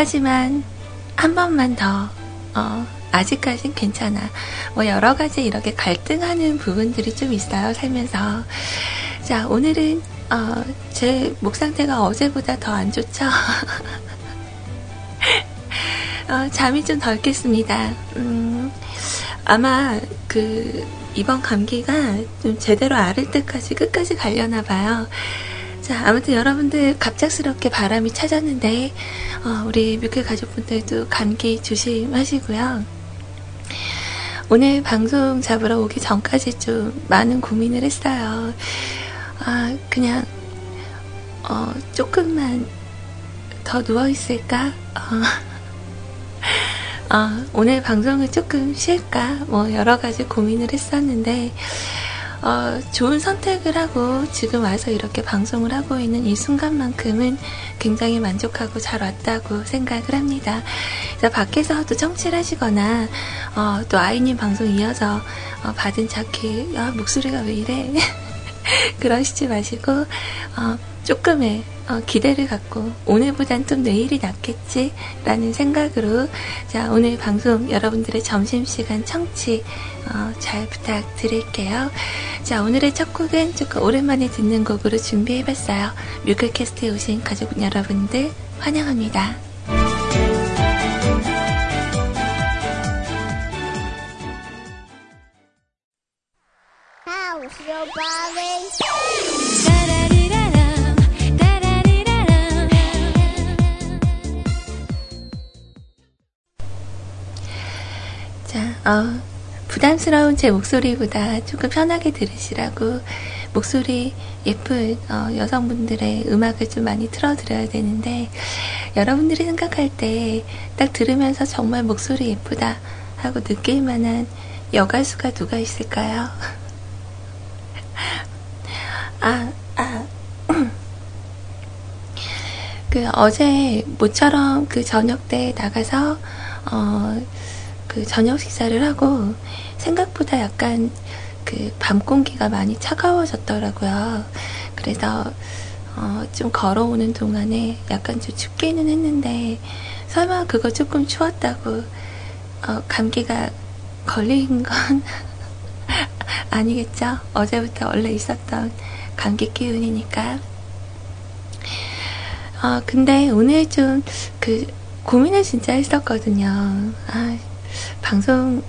자, 이번까지만 한 번만 더, 어, 아직까진 괜찮아. 뭐, 여러 가지 이렇게 갈등하는 부분들이 좀 있어요, 살면서. 자, 오늘은, 어, 제 목 상태가 어제보다 더 안 좋죠? 어, 잠이 좀 덜 깼습니다. 음, 아마, 그, 이번 감기가 좀 제대로 앓을 때까지 끝까지 가려나 봐요. 자, 아무튼 여러분들 갑작스럽게 바람이 찾았는데, 어, 우리 뮤클 가족분들도 감기 조심하시고요. 오늘 방송 잡으러 오기 전까지 좀 많은 고민을 했어요. 아, 그냥, 어, 조금만 더 누워있을까? 어, 어, 오늘 방송을 조금 쉴까? 뭐, 여러 가지 고민을 했었는데, 어, 좋은 선택을 하고 지금 와서 이렇게 방송을 하고 있는 이 순간만큼은 굉장히 만족하고 잘 왔다고 생각을 합니다. 그래서 밖에서 또 청취를 하시거나 어, 또 아이님 방송 이어서 어, 받은 자켓 아, 목소리가 왜 이래 그러시지 마시고 어, 조금의 어, 기대를 갖고 오늘보단 좀 내일이 낫겠지 라는 생각으로 자 오늘 방송 여러분들의 점심시간 청취 어, 잘 부탁드릴게요. 자 오늘의 첫 곡은 조금 오랜만에 듣는 곡으로 준비해봤어요. 뮤클캐스트에 오신 가족 여러분들 환영합니다. Body? 자, 어, 부담스러운 제 목소리보다 조금 편하게 들으시라고 목소리 예쁜 어, 여성분들의 음악을 좀 많이 틀어드려야 되는데 여러분들이 생각할 때 딱 들으면서 정말 목소리 예쁘다 하고 느낄 만한 여가수가 누가 있을까요? 아, 아. 그 어제 모처럼 그 저녁 때 나가서 어, 그 저녁 식사를 하고 생각보다 약간 그 밤 공기가 많이 차가워졌더라고요. 그래서 어, 좀 걸어오는 동안에 약간 좀 춥기는 했는데 설마 그거 조금 추웠다고 어, 감기가 걸린 건 아니겠죠? 어제부터 원래 있었던 감기 기운이니까. 어, 근데 오늘 좀 그 고민을 진짜 했었거든요. 아, 방송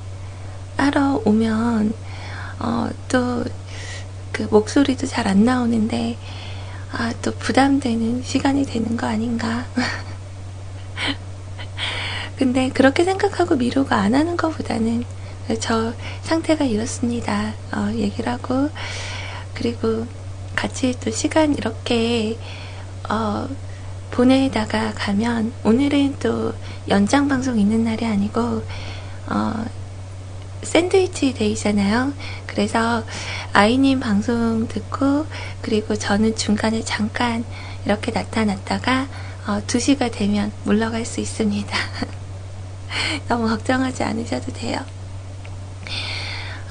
하러 오면 어, 또 그 목소리도 잘안 나오는데 아, 또 부담되는 시간이 되는 거 아닌가. 근데 그렇게 생각하고 미루고 안 하는 것보다는 저 상태가 이렇습니다. 어, 얘기를 하고 그리고 같이 또 시간 이렇게 어, 보내다가 가면 오늘은 또 연장 방송 있는 날이 아니고 어, 샌드위치 데이잖아요. 그래서 아이님 방송 듣고 그리고 저는 중간에 잠깐 이렇게 나타났다가 어, 2시가 되면 물러갈 수 있습니다. 너무 걱정하지 않으셔도 돼요.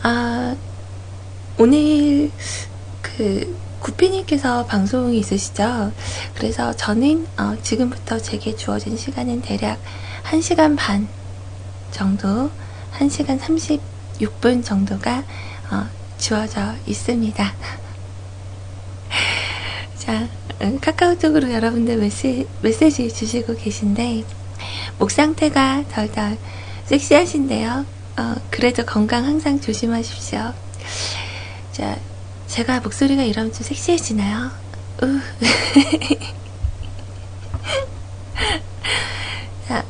아, 오늘 그 구피님께서 방송이 있으시죠? 그래서 저는 어, 지금부터 제게 주어진 시간은 대략 1시간 반 정도, 1시간 36분 정도가 어, 주어져 있습니다. 자, 음, 카카오톡으로 여러분들 메시, 메시지 주시고 계신데, 목 상태가 덜덜 섹시하신데요. 어, 그래도 건강 항상 조심하십시오. 자, 제가 목소리가 이러면 좀 섹시해지나요? 우. 자,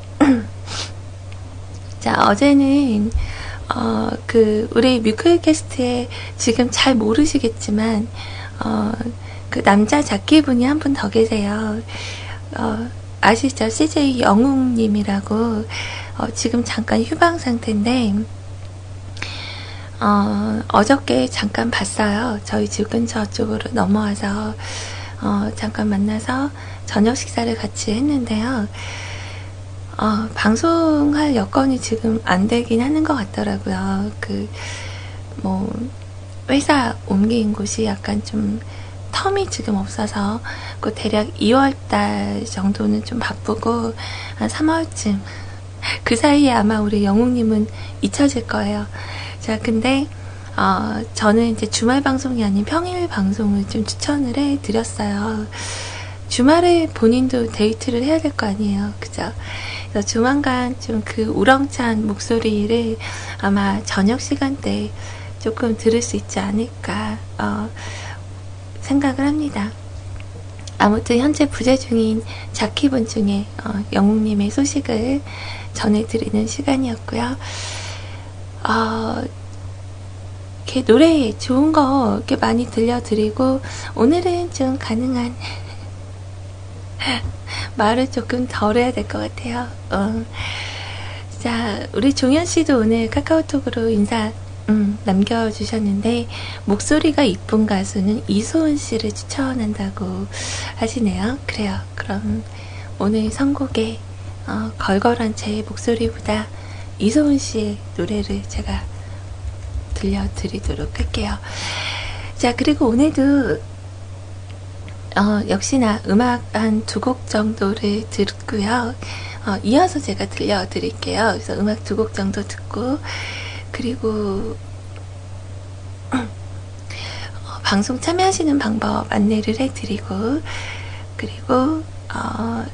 자, 어제는, 어, 그, 우리 뮤클캐스트에 지금 잘 모르시겠지만, 어, 그 남자 작기 분이 한 분 더 계세요. 어, 아시죠? CJ 영웅님이라고, 어, 지금 잠깐 휴방 상태인데, 어, 어저께 잠깐 봤어요. 저희 집 근처 쪽으로 넘어와서, 어, 잠깐 만나서 저녁 식사를 같이 했는데요. 어, 방송할 여건이 지금 안 되긴 하는 것 같더라고요. 그, 뭐, 회사 옮긴 곳이 약간 좀 텀이 지금 없어서 그 대략 2월달 정도는 좀 바쁘고 한 3월쯤 그 사이에 아마 우리 영웅님은 잊혀질 거예요. 자, 근데 어, 저는 이제 주말 방송이 아닌 평일 방송을 좀 추천을 해 드렸어요. 주말에 본인도 데이트를 해야 될 거 아니에요. 그죠? 그래서 조만간 좀 그 우렁찬 목소리를 아마 저녁 시간대 조금 들을 수 있지 않을까, 어, 생각을 합니다. 아무튼 현재 부재 중인 자키분 중에 어, 영웅님의 소식을 전해드리는 시간이었고요. 어, 이렇게 노래 좋은 거 이렇게 많이 들려드리고 오늘은 좀 가능한 말을 조금 덜 해야 될 것 같아요. 어. 자, 우리 종현 씨도 오늘 카카오톡으로 인사 음, 남겨주셨는데 목소리가 이쁜 가수는 이소은 씨를 추천한다고 하시네요. 그래요. 그럼 오늘 선곡에 어, 걸걸한 제 목소리보다 이소은 씨의 노래를 제가 들려드리도록 할게요. 자, 그리고 오늘도 어, 역시나 음악 한 두 곡 정도를 듣고요. 어, 이어서 제가 들려드릴게요. 그래서 음악 두 곡 정도 듣고 그리고 어, 방송 참여하시는 방법 안내를 해드리고 그리고 어,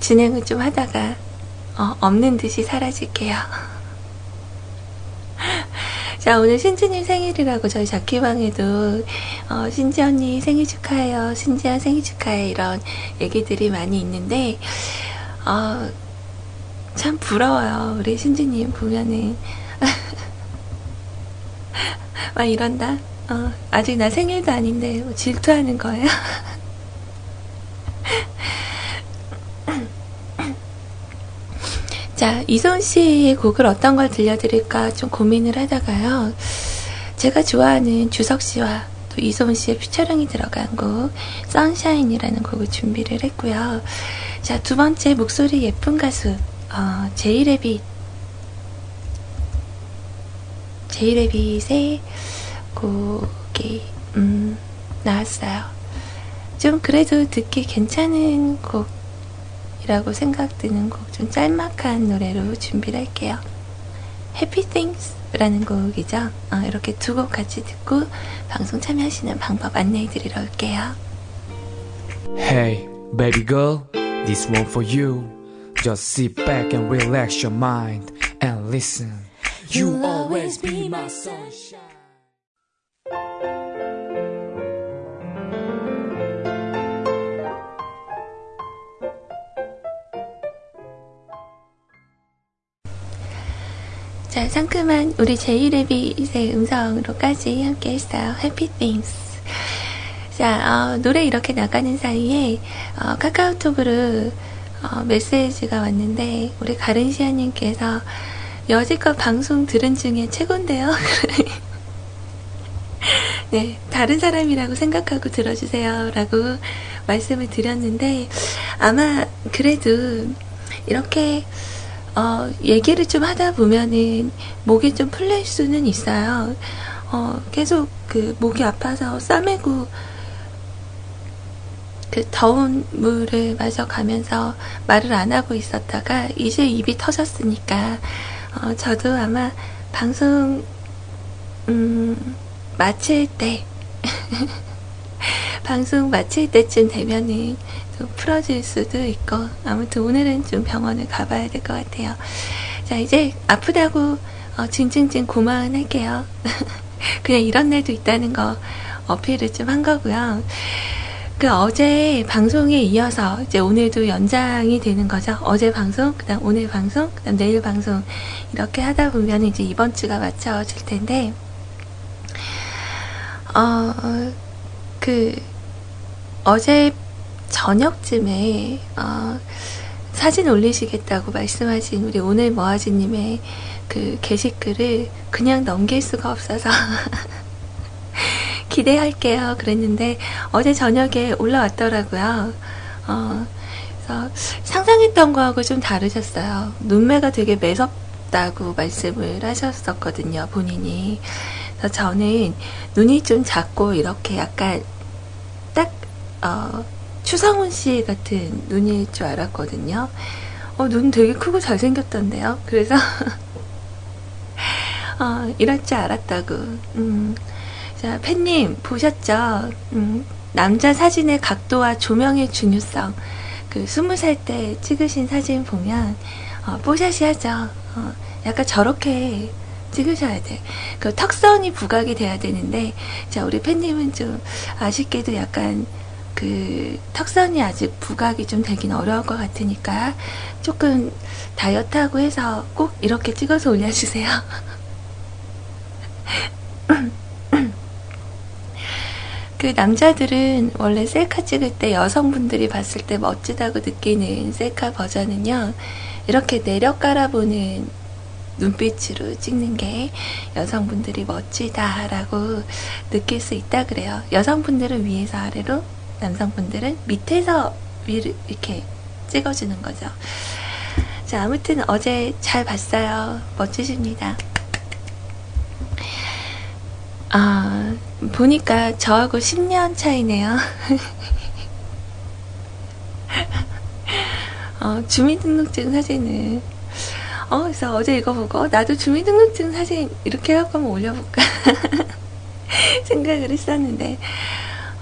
진행을 좀 하다가 어, 없는 듯이 사라질게요. 자, 오늘 신지님 생일이라고 저희 자키방에도, 어, 신지 언니 생일 축하해요. 신지야 생일 축하해. 이런 얘기들이 많이 있는데, 어, 참 부러워요. 우리 신지님 보면은. 막 이런다. 어, 아직 나 생일도 아닌데, 뭐 질투하는 거예요. 자, 이소은 씨의 곡을 어떤 걸 들려드릴까 좀 고민을 하다가요. 제가 좋아하는 주석 씨와 또 이소은 씨의 퓨처링이 들어간 곡, 선샤인이라는 곡을 준비를 했고요. 자, 두 번째 목소리 예쁜 가수, 어, 제이레빗. 제이레빗의 곡이, 음, 나왔어요. 좀 그래도 듣기 괜찮은 곡, 이 라고 생각드는 곡 좀 짤막한 노래로 준비를 할게요. Happy Things 라는 곡이죠. 어, 이렇게 두 곡 같이 듣고 방송 참여하시는 방법 안내해 드리러 올게요. Hey, baby girl, this one for you. Just sit back and relax your mind and listen. You always be my sunshine. 자, 상큼한 우리 제이레빗의 음성으로까지 함께 했어요. Happy Things. 자, 어, 노래 이렇게 나가는 사이에 어, 카카오톡으로 어, 메시지가 왔는데 우리 가른시아님께서 여지껏 방송 들은 중에 최고인데요. 네, 다른 사람이라고 생각하고 들어주세요. 라고 말씀을 드렸는데, 아마 그래도 이렇게 어, 얘기를 좀 하다 보면은 목이 좀 풀릴 수는 있어요. 어, 계속 그 목이 아파서 싸매고 그 더운 물을 마셔 가면서 말을 안 하고 있었다가 이제 입이 터졌으니까 어, 저도 아마 방송 음, 마칠 때 방송 마칠 때쯤 되면은 좀 풀어질 수도 있고 아무튼 오늘은 좀 병원을 가봐야 될 것 같아요. 자 이제 아프다고 어, 징징징 고마워할게요. 그냥 이런 날도 있다는 거 어필을 좀 한 거고요. 그 어제 방송에 이어서 이제 오늘도 연장이 되는 거죠. 어제 방송, 그다음 오늘 방송, 그다음 내일 방송 이렇게 하다 보면 이제 이번 주가 맞춰질 텐데 어, 그 어제 저녁쯤에 어, 사진 올리시겠다고 말씀하신 우리 오늘 모아지님의 그 게시글을 그냥 넘길 수가 없어서 기대할게요. 그랬는데 어제 저녁에 올라왔더라고요. 어, 그래서 상상했던 거하고 좀 다르셨어요. 눈매가 되게 매섭다고 말씀을 하셨었거든요. 본인이. 그래서 저는 눈이 좀 작고 이렇게 약간 딱 어, 추성훈 씨 같은 눈일 줄 알았거든요. 어, 눈 되게 크고 잘생겼던데요. 그래서 어, 이럴 줄 알았다고. 음. 자, 팬님, 보셨죠? 음, 남자 사진의 각도와 조명의 중요성. 그, 스무 살 때 찍으신 사진 보면, 어, 뽀샤시 하죠. 어, 약간 저렇게 찍으셔야 돼. 그 턱선이 부각이 돼야 되는데, 자, 우리 팬님은 좀 아쉽게도 약간 그 턱선이 아직 부각이 좀 되긴 어려울 것 같으니까 조금 다이어트하고 해서 꼭 이렇게 찍어서 올려주세요. 그 남자들은 원래 셀카 찍을 때 여성분들이 봤을 때 멋지다고 느끼는 셀카 버전은요, 이렇게 내려 깔아보는 눈빛으로 찍는 게 여성분들이 멋지다라고 느낄 수 있다 그래요. 여성분들은 위에서 아래로, 남성분들은 밑에서 위로 이렇게 찍어주는 거죠. 자, 아무튼 어제 잘 봤어요. 멋지십니다. 아, 보니까 저하고 10년 차이네요. 어, 주민등록증 사진을. 어, 그래서 어제 이거 보고, 나도 주민등록증 사진 이렇게 해갖고 한번 올려볼까. 생각을 했었는데,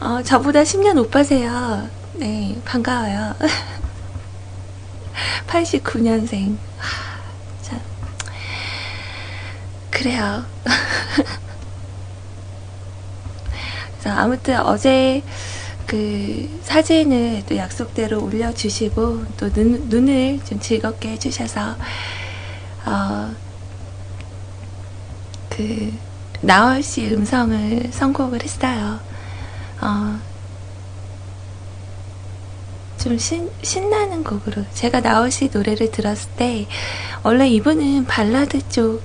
어, 저보다 10년 오빠세요. 네, 반가워요. 89년생. 참. 그래요. 그래서 아무튼 어제 그 사진을 또 약속대로 올려주시고 또 눈, 눈을 좀 즐겁게 해주셔서 어, 그 나월 씨 음성을 선곡을 했어요. 어, 좀 신, 신나는 곡으로 제가 씨 노래를 들었을 때 원래 이분은 발라드 쪽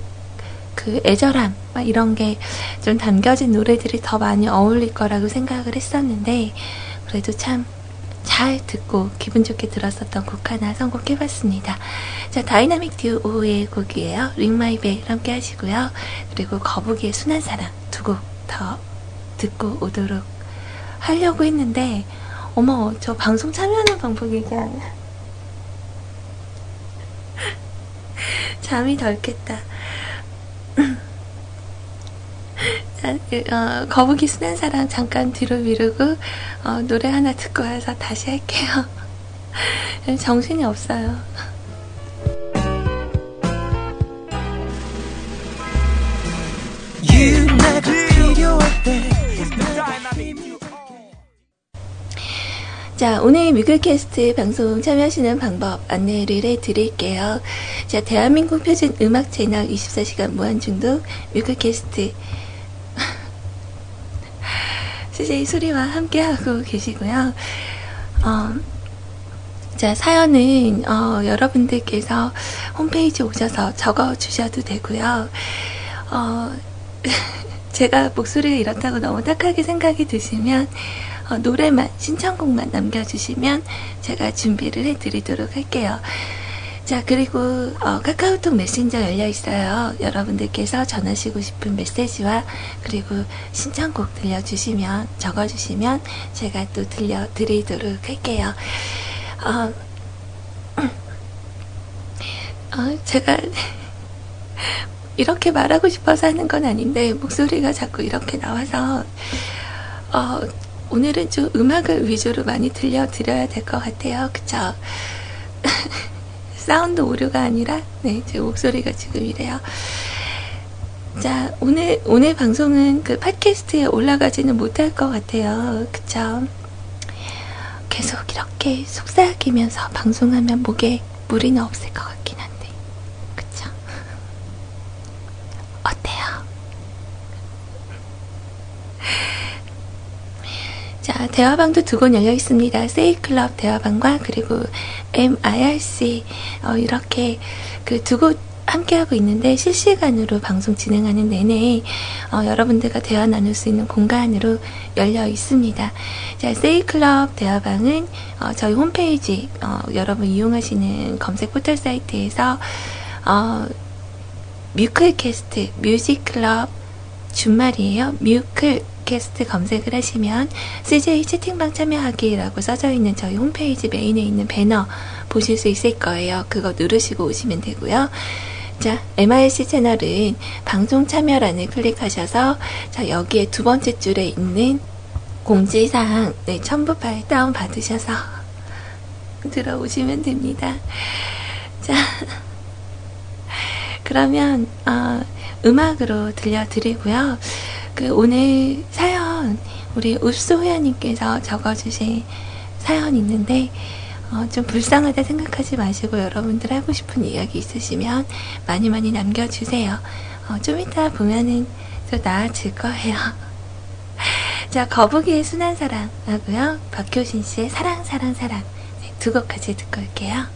그 애절함 막 이런 게 좀 담겨진 노래들이 더 많이 어울릴 거라고 생각을 했었는데 그래도 참 잘 듣고 기분 좋게 들었었던 곡 하나 선곡해봤습니다. 자 다이나믹 듀오의 곡이에요. Ring My Bell 함께 하시고요. 그리고 거북이의 순한 사랑 두 곡 더 듣고 오도록 하려고 했는데 어머 저 방송 참여하는 방법이 그냥 잠이 덜겠다. 자, 어, 거북이 순한 사랑 잠깐 뒤로 미루고 어, 노래 하나 듣고 와서 다시 할게요. 정신이 없어요. You 내가 필요할 때 자, 오늘 뮤클캐스트 방송 참여하시는 방법 안내를 해드릴게요. 자, 대한민국 표준 음악 채널 24시간 무한 중독 뮤클캐스트 CJ 소리와 함께하고 계시고요. 어, 자, 사연은, 어, 여러분들께서 홈페이지 오셔서 적어 주셔도 되고요. 어, 제가 목소리가 이렇다고 너무 딱하게 생각이 드시면, 어, 노래만, 신청곡만 남겨주시면 제가 준비를 해드리도록 할게요. 자, 그리고, 어, 카카오톡 메신저 열려 있어요. 여러분들께서 전하시고 싶은 메시지와, 그리고 신청곡 들려주시면, 적어주시면, 제가 또 들려드리도록 할게요. 어, 어, 제가, 이렇게 말하고 싶어서 하는 건 아닌데, 목소리가 자꾸 이렇게 나와서, 어, 오늘은 좀 음악을 위주로 많이 들려드려야 될 것 같아요. 그쵸? 사운드 오류가 아니라, 네, 제 목소리가 지금 이래요. 자, 오늘, 오늘 방송은 그 팟캐스트에 올라가지는 못할 것 같아요. 그쵸? 계속 이렇게 속삭이면서 방송하면 목에 무리는 없을 것 같긴 한데. 그쵸? 어때요? 자, 대화방도 두 곳 열려 있습니다. 세이클럽 대화방과 그리고 MIRC 어, 이렇게 그 두 곳 함께하고 있는데 실시간으로 방송 진행하는 내내 어, 여러분들과 대화 나눌 수 있는 공간으로 열려 있습니다. 자, 세이클럽 대화방은 어, 저희 홈페이지 어, 여러분 이용하시는 검색 포털 사이트에서 어, 뮤클캐스트 뮤직클럽 준말이에요. 뮤클 캐스트 검색을 하시면 CJ 채팅방 참여하기라고 써져 있는 저희 홈페이지 메인에 있는 배너 보실 수 있을 거예요. 그거 누르시고 오시면 되고요. 자, MIC 채널은 방송 참여란을 클릭하셔서 자, 여기에 두 번째 줄에 있는 공지사항 네, 첨부 파일 다운 받으셔서 들어오시면 됩니다. 자, 그러면 어, 음악으로 들려드리고요. 그 오늘 사연 우리 읍소호야님께서 적어주신 사연 있는데 어, 좀 불쌍하다 생각하지 마시고 여러분들 하고 싶은 이야기 있으시면 많이 많이 남겨주세요. 어, 좀 이따 보면은 또 나아질 거예요. 자, 거북이의 순한 사랑 하고요. 박효신 씨의 사랑, 사랑, 사랑. 네, 두 곡까지 듣고 올게요.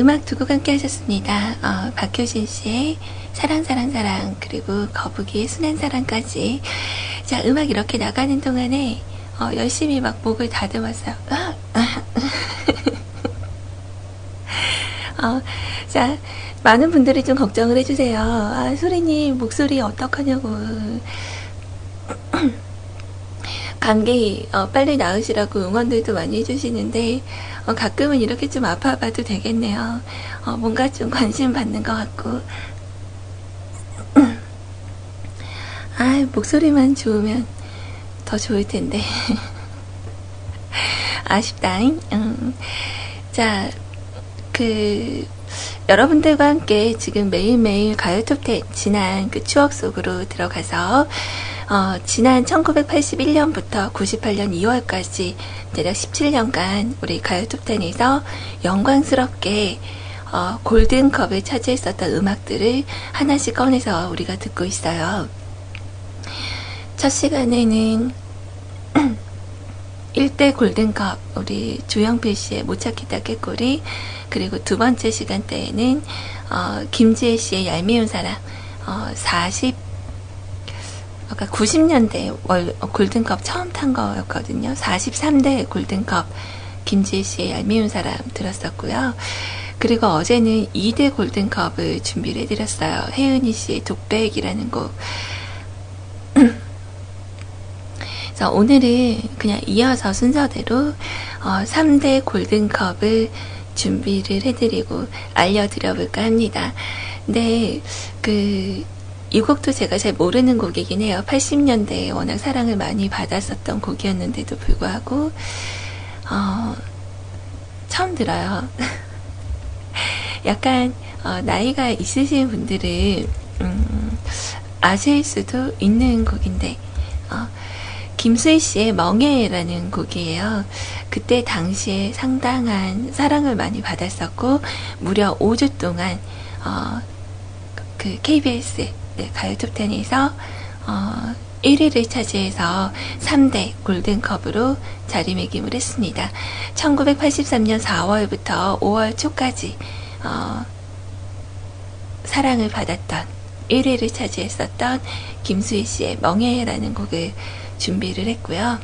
음악 두 곡 함께 하셨습니다. 어, 박효신 씨의 사랑, 사랑, 사랑, 그리고 거북이의 순한 사랑까지. 자, 음악 이렇게 나가는 동안에, 어, 열심히 막 목을 다듬었어요. 어, 자, 많은 분들이 좀 걱정을 해주세요. 아, 소리님, 목소리 어떡하냐고. 감기 어, 빨리 나으시라고 응원들도 많이 해주시는데 어, 가끔은 이렇게 좀 아파봐도 되겠네요. 어, 뭔가 좀 관심 받는 것 같고 아 목소리만 좋으면 더 좋을 텐데 아쉽다잉. 음. 자, 그 여러분들과 함께 지금 매일매일 가요톱텐 지난 그 추억 속으로 들어가서 어, 지난 1981년부터 98년 2월까지 대략 17년간 우리 가요톱텐에서 영광스럽게 어, 골든컵을 차지했었던 음악들을 하나씩 꺼내서 우리가 듣고 있어요. 첫 시간에는 1대 골든컵 우리 조영필 씨의 못 찾겠다 깨꼬리 그리고 두 번째 시간대에는 어, 김지혜 씨의 얄미운 사랑 어, 40 아까 90년대 월, 어, 골든컵 처음 탄 거였거든요. 43대 골든컵 김지혜 씨의 얄미운 사람 들었었고요. 그리고 어제는 2대 골든컵을 준비를 해드렸어요. 혜은이 씨의 독백이라는 곡. 그래서 오늘은 그냥 이어서 순서대로 어, 3대 골든컵을 준비를 해드리고 알려드려 볼까 합니다. 근데 그 이 곡도 제가 잘 모르는 곡이긴 해요. 80년대에 워낙 사랑을 많이 받았었던 곡이었는데도 불구하고, 어, 처음 들어요. 약간, 어, 나이가 있으신 분들은, 음, 아실 수도 있는 곡인데, 어, 김수희 씨의 멍해라는 곡이에요. 그때 당시에 상당한 사랑을 많이 받았었고, 무려 5주 동안, 어, 그 KBS 네, 가요 톱 텐에서 어, 1위를 차지해서 3대 골든컵으로 자리매김을 했습니다. 1983년 4월부터 5월 초까지 어, 사랑을 받았던 1위를 차지했었던 김수희 씨의 멍해라는 곡을 준비를 했고요.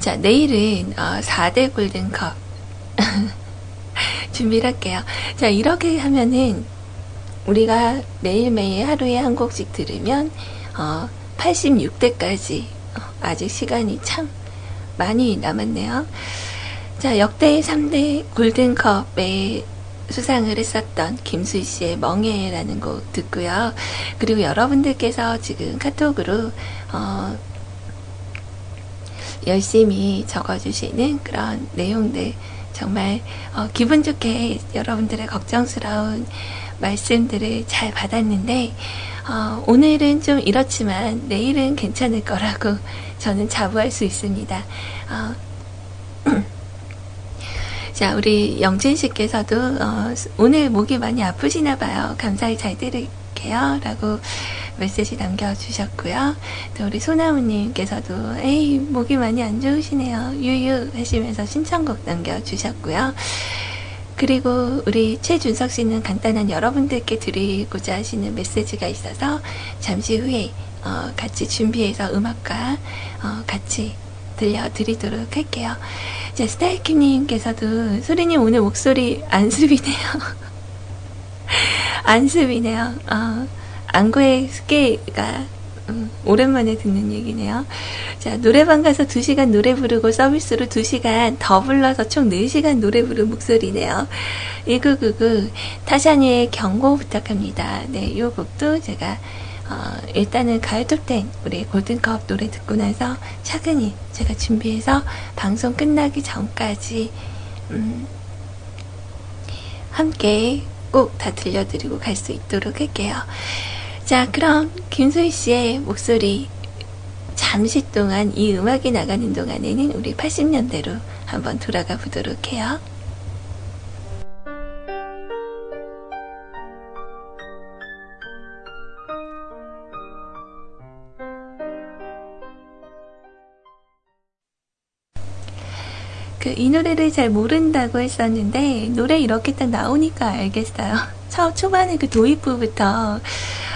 자, 내일은 어, 4대 골든컵 준비를 할게요. 자, 이렇게 하면은 우리가 매일매일 하루에 한 곡씩 들으면 어, 86대까지 어, 아직 시간이 참 많이 남았네요. 자, 역대 3대 골든컵에 수상을 했었던 김수희 씨의 멍해라는 곡 듣고요. 그리고 여러분들께서 지금 카톡으로 어, 열심히 적어주시는 그런 내용들 정말 어, 기분 좋게 여러분들의 걱정스러운 말씀들을 잘 받았는데 어, 오늘은 좀 이렇지만 내일은 괜찮을 거라고 저는 자부할 수 있습니다. 어, 자, 우리 영진 씨께서도 어, 오늘 목이 많이 아프시나 봐요. 감사히 잘 들을게요. 라고 메시지 남겨주셨고요. 또 우리 소나무님께서도 에이 목이 많이 안 좋으시네요. 유유 하시면서 신청곡 남겨주셨고요. 그리고 우리 최준석 씨는 간단한 여러분들께 드리고자 하시는 메시지가 있어서 잠시 후에 어, 같이 준비해서 음악과 어, 같이 들려드리도록 할게요. 자, 스타일킴님께서도 소리님 오늘 목소리 안습이네요. 안습이네요. 어, 안구의 습기가 음, 오랜만에 듣는 얘기네요. 자, 노래방 가서 2시간 노래 부르고 서비스로 2시간 더 불러서 총 4시간 노래 부른 목소리네요. 1999 타샤니의 경고 부탁합니다. 네, 요 곡도 제가 어, 일단은 가을 톱텐 우리 골든컵 노래 듣고 나서 차근히 제가 준비해서 방송 끝나기 전까지 음, 함께 꼭 다 들려드리고 갈 수 있도록 할게요. 자, 그럼 김소희 씨의 목소리 잠시 동안 이 음악이 나가는 동안에는 우리 80년대로 한번 돌아가 보도록 해요. 그 이 노래를 잘 모른다고 했었는데 노래 이렇게 딱 나오니까 알겠어요. 첫 초반에 그 도입부부터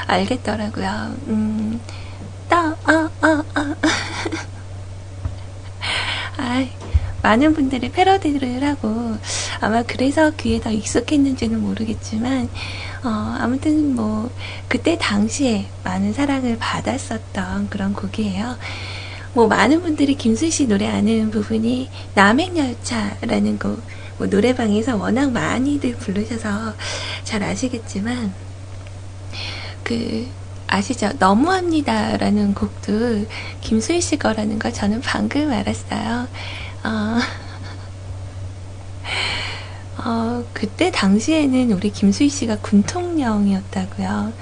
알겠더라고요. 음, 따, 아, 아, 아. 아이, 많은 분들이 패러디를 하고 아마 그래서 귀에 더 익숙했는지는 모르겠지만 어, 아무튼 뭐 그때 당시에 많은 사랑을 받았었던 그런 곡이에요. 뭐 많은 분들이 김수희 씨 노래 아는 부분이 남행열차라는 곡, 뭐 노래방에서 워낙 많이들 부르셔서 잘 아시겠지만 그 아시죠? 너무합니다 라는 곡도 김수희 씨 거라는 걸 저는 방금 알았어요. 어, 어, 그때 당시에는 우리 김수희 씨가 군통령이었다고요.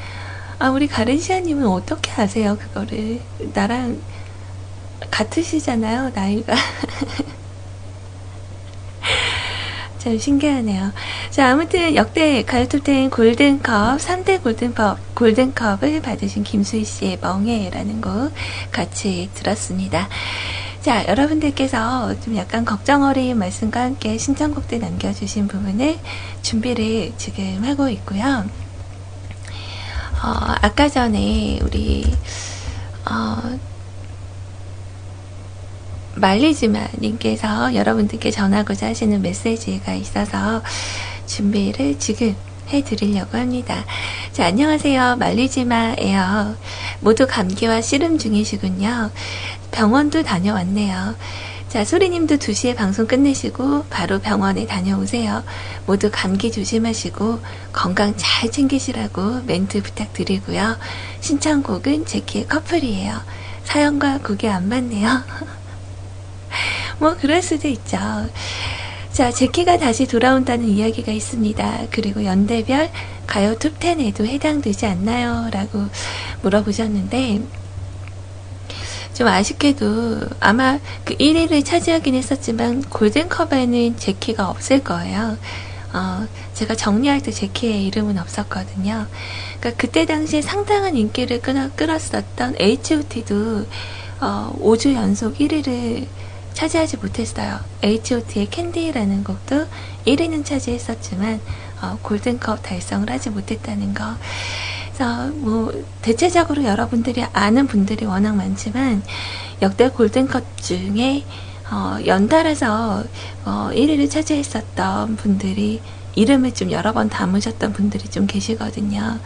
아, 우리 가른시아님은 어떻게 아세요, 그거를? 나랑 같으시잖아요, 나이가. 참 신기하네요. 자, 아무튼 역대 가요톱텐 골든컵, 3대 골든컵, 골든컵을 받으신 김수희 씨의 멍해라는 곡 같이 들었습니다. 자, 여러분들께서 좀 약간 걱정 어린 말씀과 함께 신청곡들 남겨주신 부분을 준비를 지금 하고 있고요. 어, 아까 전에 우리, 어, 말리지마 님께서 여러분들께 전하고자 하시는 메시지가 있어서 준비를 지금 해드리려고 합니다. 자, 안녕하세요. 말리지마예요. 모두 감기와 씨름 중이시군요. 병원도 다녀왔네요. 자, 소리님도 2시에 방송 끝내시고 바로 병원에 다녀오세요. 모두 감기 조심하시고 건강 잘 챙기시라고 멘트 부탁드리고요. 신청곡은 제키의 커플이에요. 사연과 곡이 안 맞네요. 뭐 그럴 수도 있죠. 자, 제키가 다시 돌아온다는 이야기가 있습니다. 그리고 연대별 가요 톱10에도 해당되지 않나요? 라고 물어보셨는데, 좀 아쉽게도 아마 그 1위를 차지하긴 했었지만 골든컵에는 제키가 없을 거예요. 어, 제가 정리할 때 제키의 이름은 없었거든요. 그러니까 그때 당시에 상당한 인기를 끌었었던 H.O.T도 어, 5주 연속 1위를 차지하지 못했어요. H.O.T의 캔디라는 곡도 1위는 차지했었지만 어, 골든컵 달성을 하지 못했다는 거. 그래서 뭐 대체적으로 여러분들이 아는 분들이 워낙 많지만 역대 골든컵 중에 어, 연달아서 어, 1위를 차지했었던 분들이 이름을 좀 여러 번 담으셨던 분들이 좀 계시거든요.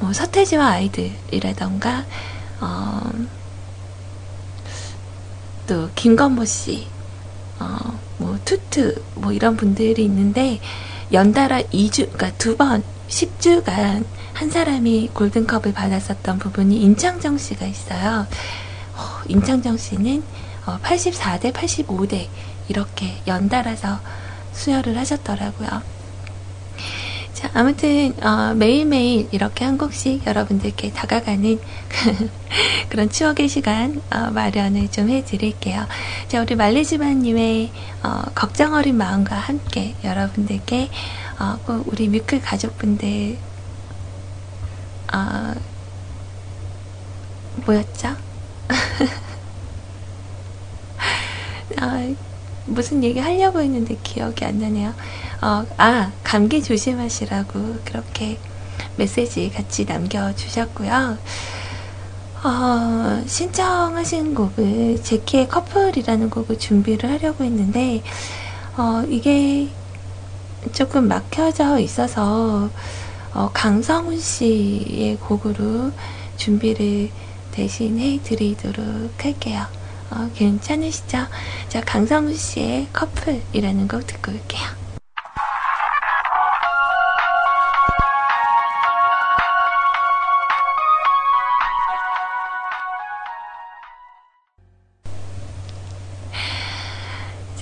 뭐 서태지와 아이들이라던가 어, 또 김건모 씨, 어, 뭐 투트 뭐 이런 분들이 있는데 연달아 2주, 그러니까 두 번 10주간 한 사람이 골든컵을 받았었던 부분이 임창정 씨가 있어요. 어, 임창정 씨는 어, 84대 85대 이렇게 연달아서 수여를 하셨더라고요. 자, 아무튼 어, 매일매일 이렇게 한 곡씩 여러분들께 다가가는 그런 추억의 시간 어, 마련을 좀 해드릴게요. 자, 우리 말리지마님의 어, 걱정 어린 마음과 함께 여러분들께 어, 꼭 우리 뮤클 가족분들 어, 뭐였죠? 아, 무슨 얘기 하려고 했는데 기억이 안 나네요. 어, 아, 감기 조심하시라고 그렇게 메시지 같이 남겨주셨고요. 어, 신청하신 곡을 제키의 커플이라는 곡을 준비를 하려고 했는데, 어, 이게 조금 막혀져 있어서, 어, 강성훈 씨의 곡으로 준비를 대신 해드리도록 할게요. 어, 괜찮으시죠? 자, 강성훈 씨의 커플이라는 곡 듣고 올게요.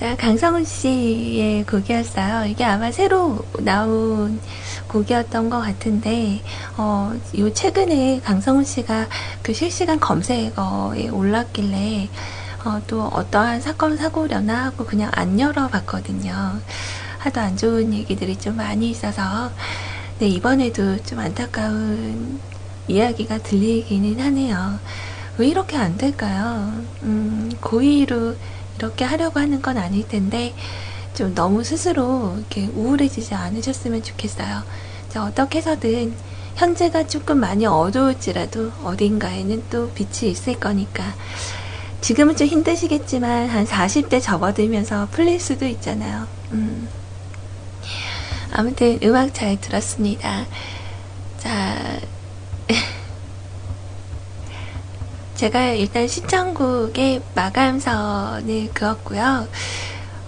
자, 강성훈 씨의 곡이었어요. 이게 아마 새로 나온 곡이었던 것 같은데, 어, 요 최근에 강성훈 씨가 그 실시간 검색어에 올랐길래, 어, 또 어떠한 사건, 사고려나 하고 그냥 안 열어봤거든요. 하도 안 좋은 얘기들이 좀 많이 있어서, 네, 이번에도 좀 안타까운 이야기가 들리기는 하네요. 왜 이렇게 안 될까요? 음, 고의로 이렇게 하려고 하는 건 아닐 텐데 좀 너무 스스로 이렇게 우울해지지 않으셨으면 좋겠어요. 자, 어떻게 해서든 현재가 조금 많이 어두울지라도 어딘가에는 또 빛이 있을 거니까 지금은 좀 힘드시겠지만 한 40대 접어들면서 풀릴 수도 있잖아요. 음. 아무튼 음악 잘 들었습니다. 자, 제가 일단 신청곡의 마감선을 그었고요.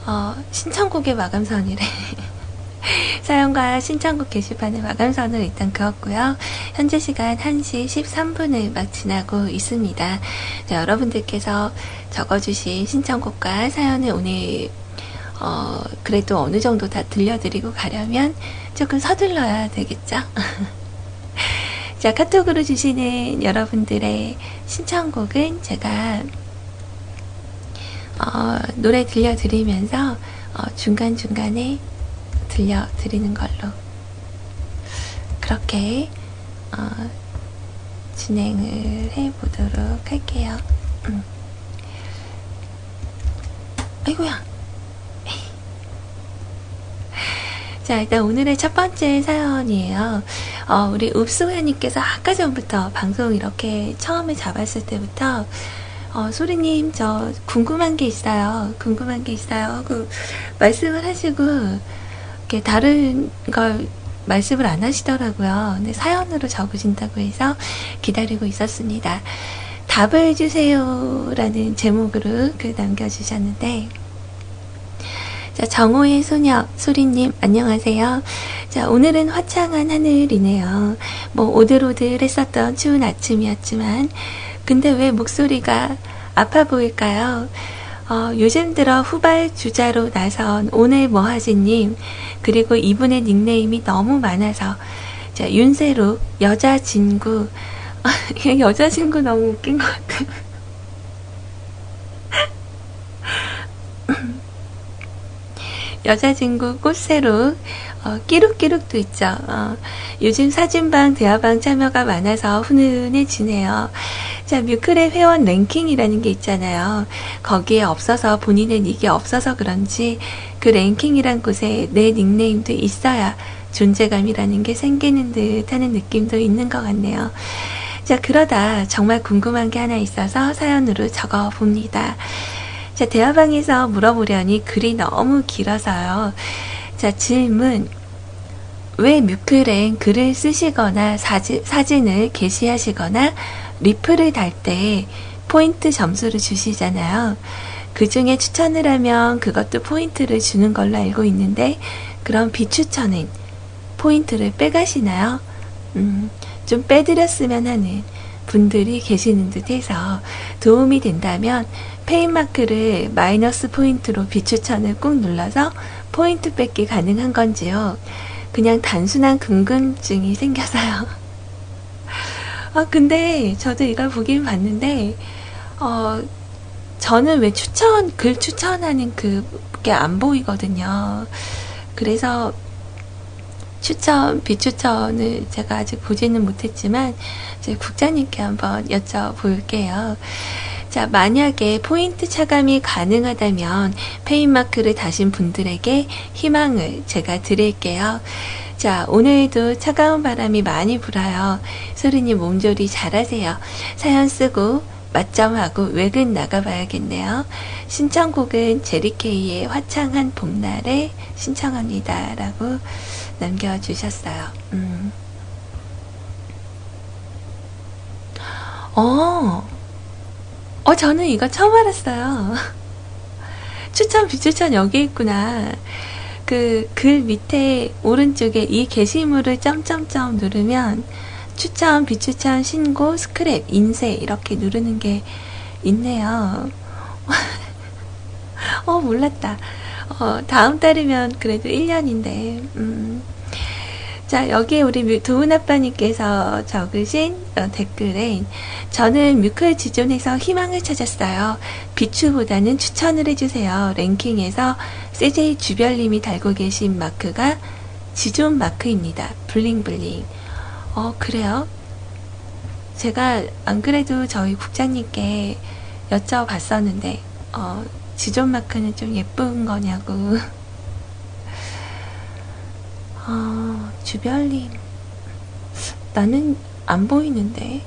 어, 신청곡의 마감선이래. 사연과 신청곡 게시판의 마감선을 일단 그었고요. 현재 시간 1시 13분을 막 지나고 있습니다. 자, 여러분들께서 적어주신 신청곡과 사연을 오늘 어, 그래도 어느 정도 다 들려드리고 가려면 조금 서둘러야 되겠죠? 자, 카톡으로 주시는 여러분들의 신청곡은 제가 어, 노래 들려드리면서 어, 중간중간에 들려드리는 걸로 그렇게 어, 진행을 해보도록 할게요. 음. 아이고야. 자, 일단 오늘의 첫 번째 사연이에요. 어, 우리 읍소야님께서 아까 전부터 방송 이렇게 처음에 잡았을 때부터 어, 소리님, 저 궁금한 게 있어요. 궁금한 게 있어요. 하고 말씀을 하시고, 이렇게 다른 걸 말씀을 안 하시더라고요. 근데 사연으로 적으신다고 해서 기다리고 있었습니다. 답을 주세요. 라는 제목으로 글 남겨주셨는데, 자, 정호의 소녀, 소리님, 안녕하세요. 자, 오늘은 화창한 하늘이네요. 뭐, 오들오들 했었던 추운 아침이었지만, 근데 왜 목소리가 아파 보일까요? 어, 요즘 들어 후발 주자로 나선 오늘 뭐하지님, 그리고 이분의 닉네임이 너무 많아서, 자, 윤세로, 여자 진구, 여자 친구 너무 웃긴 것 같아요. 여자 친구 꽃새로 어, 끼룩끼룩도 있죠. 어, 요즘 사진방, 대화방 참여가 많아서 훈훈해지네요. 자, 뮤클의 회원 랭킹이라는 게 있잖아요. 거기에 없어서 본인은 이게 없어서 그런지 그 랭킹이란 곳에 내 닉네임도 있어야 존재감이라는 게 생기는 듯 하는 느낌도 있는 것 같네요. 자, 그러다 정말 궁금한 게 하나 있어서 사연으로 적어 봅니다. 자, 대화방에서 물어보려니 글이 너무 길어서요. 자, 질문. 왜 뮤클엔 글을 쓰시거나 사진, 사진을 게시하시거나 리플을 달 때 포인트 점수를 주시잖아요. 그 중에 추천을 하면 그것도 포인트를 주는 걸로 알고 있는데, 그럼 비추천은 포인트를 빼가시나요? 음, 좀 빼드렸으면 하는 분들이 계시는 듯 해서 도움이 된다면 페인마크를 마이너스 포인트로 비추천을 꾹 눌러서 포인트 뺏기 가능한 건지요. 그냥 단순한 궁금증이 생겨서요. 아, 근데 저도 이걸 보긴 봤는데, 어, 저는 왜 추천, 글 추천하는 그게 안 보이거든요. 그래서 추천, 비추천을 제가 아직 보지는 못했지만, 제 국장님께 한번 여쭤볼게요. 자, 만약에 포인트 차감이 가능하다면 페인마크를 다신 분들에게 희망을 제가 드릴게요. 자, 오늘도 차가운 바람이 많이 불어요. 소리님 몸조리 잘하세요. 사연 쓰고 맞점하고 외근 나가봐야겠네요. 신청곡은 제리케이의 화창한 봄날에 신청합니다. 라고 남겨주셨어요. 음. 어, 어, 저는 이거 처음 알았어요. 추천, 비추천 여기 있구나. 그 글 밑에 오른쪽에 이 게시물을 점점점 누르면 추천, 비추천, 신고, 스크랩, 인쇄 이렇게 누르는 게 있네요. 어, 몰랐다. 어, 다음 달이면 그래도 1년인데, 음. 자, 여기에 우리 도훈 아빠님께서 적으신 어, 댓글에 저는 뮤클 지존에서 희망을 찾았어요. 비추보다는 추천을 해주세요. 랭킹에서 CJ 주별님이 달고 계신 마크가 지존 마크입니다. 블링블링. 어, 그래요? 제가 안 그래도 저희 국장님께 여쭤봤었는데, 어, 지존 마크는 좀 예쁜 거냐고. 어, 주별님. 나는 안 보이는데.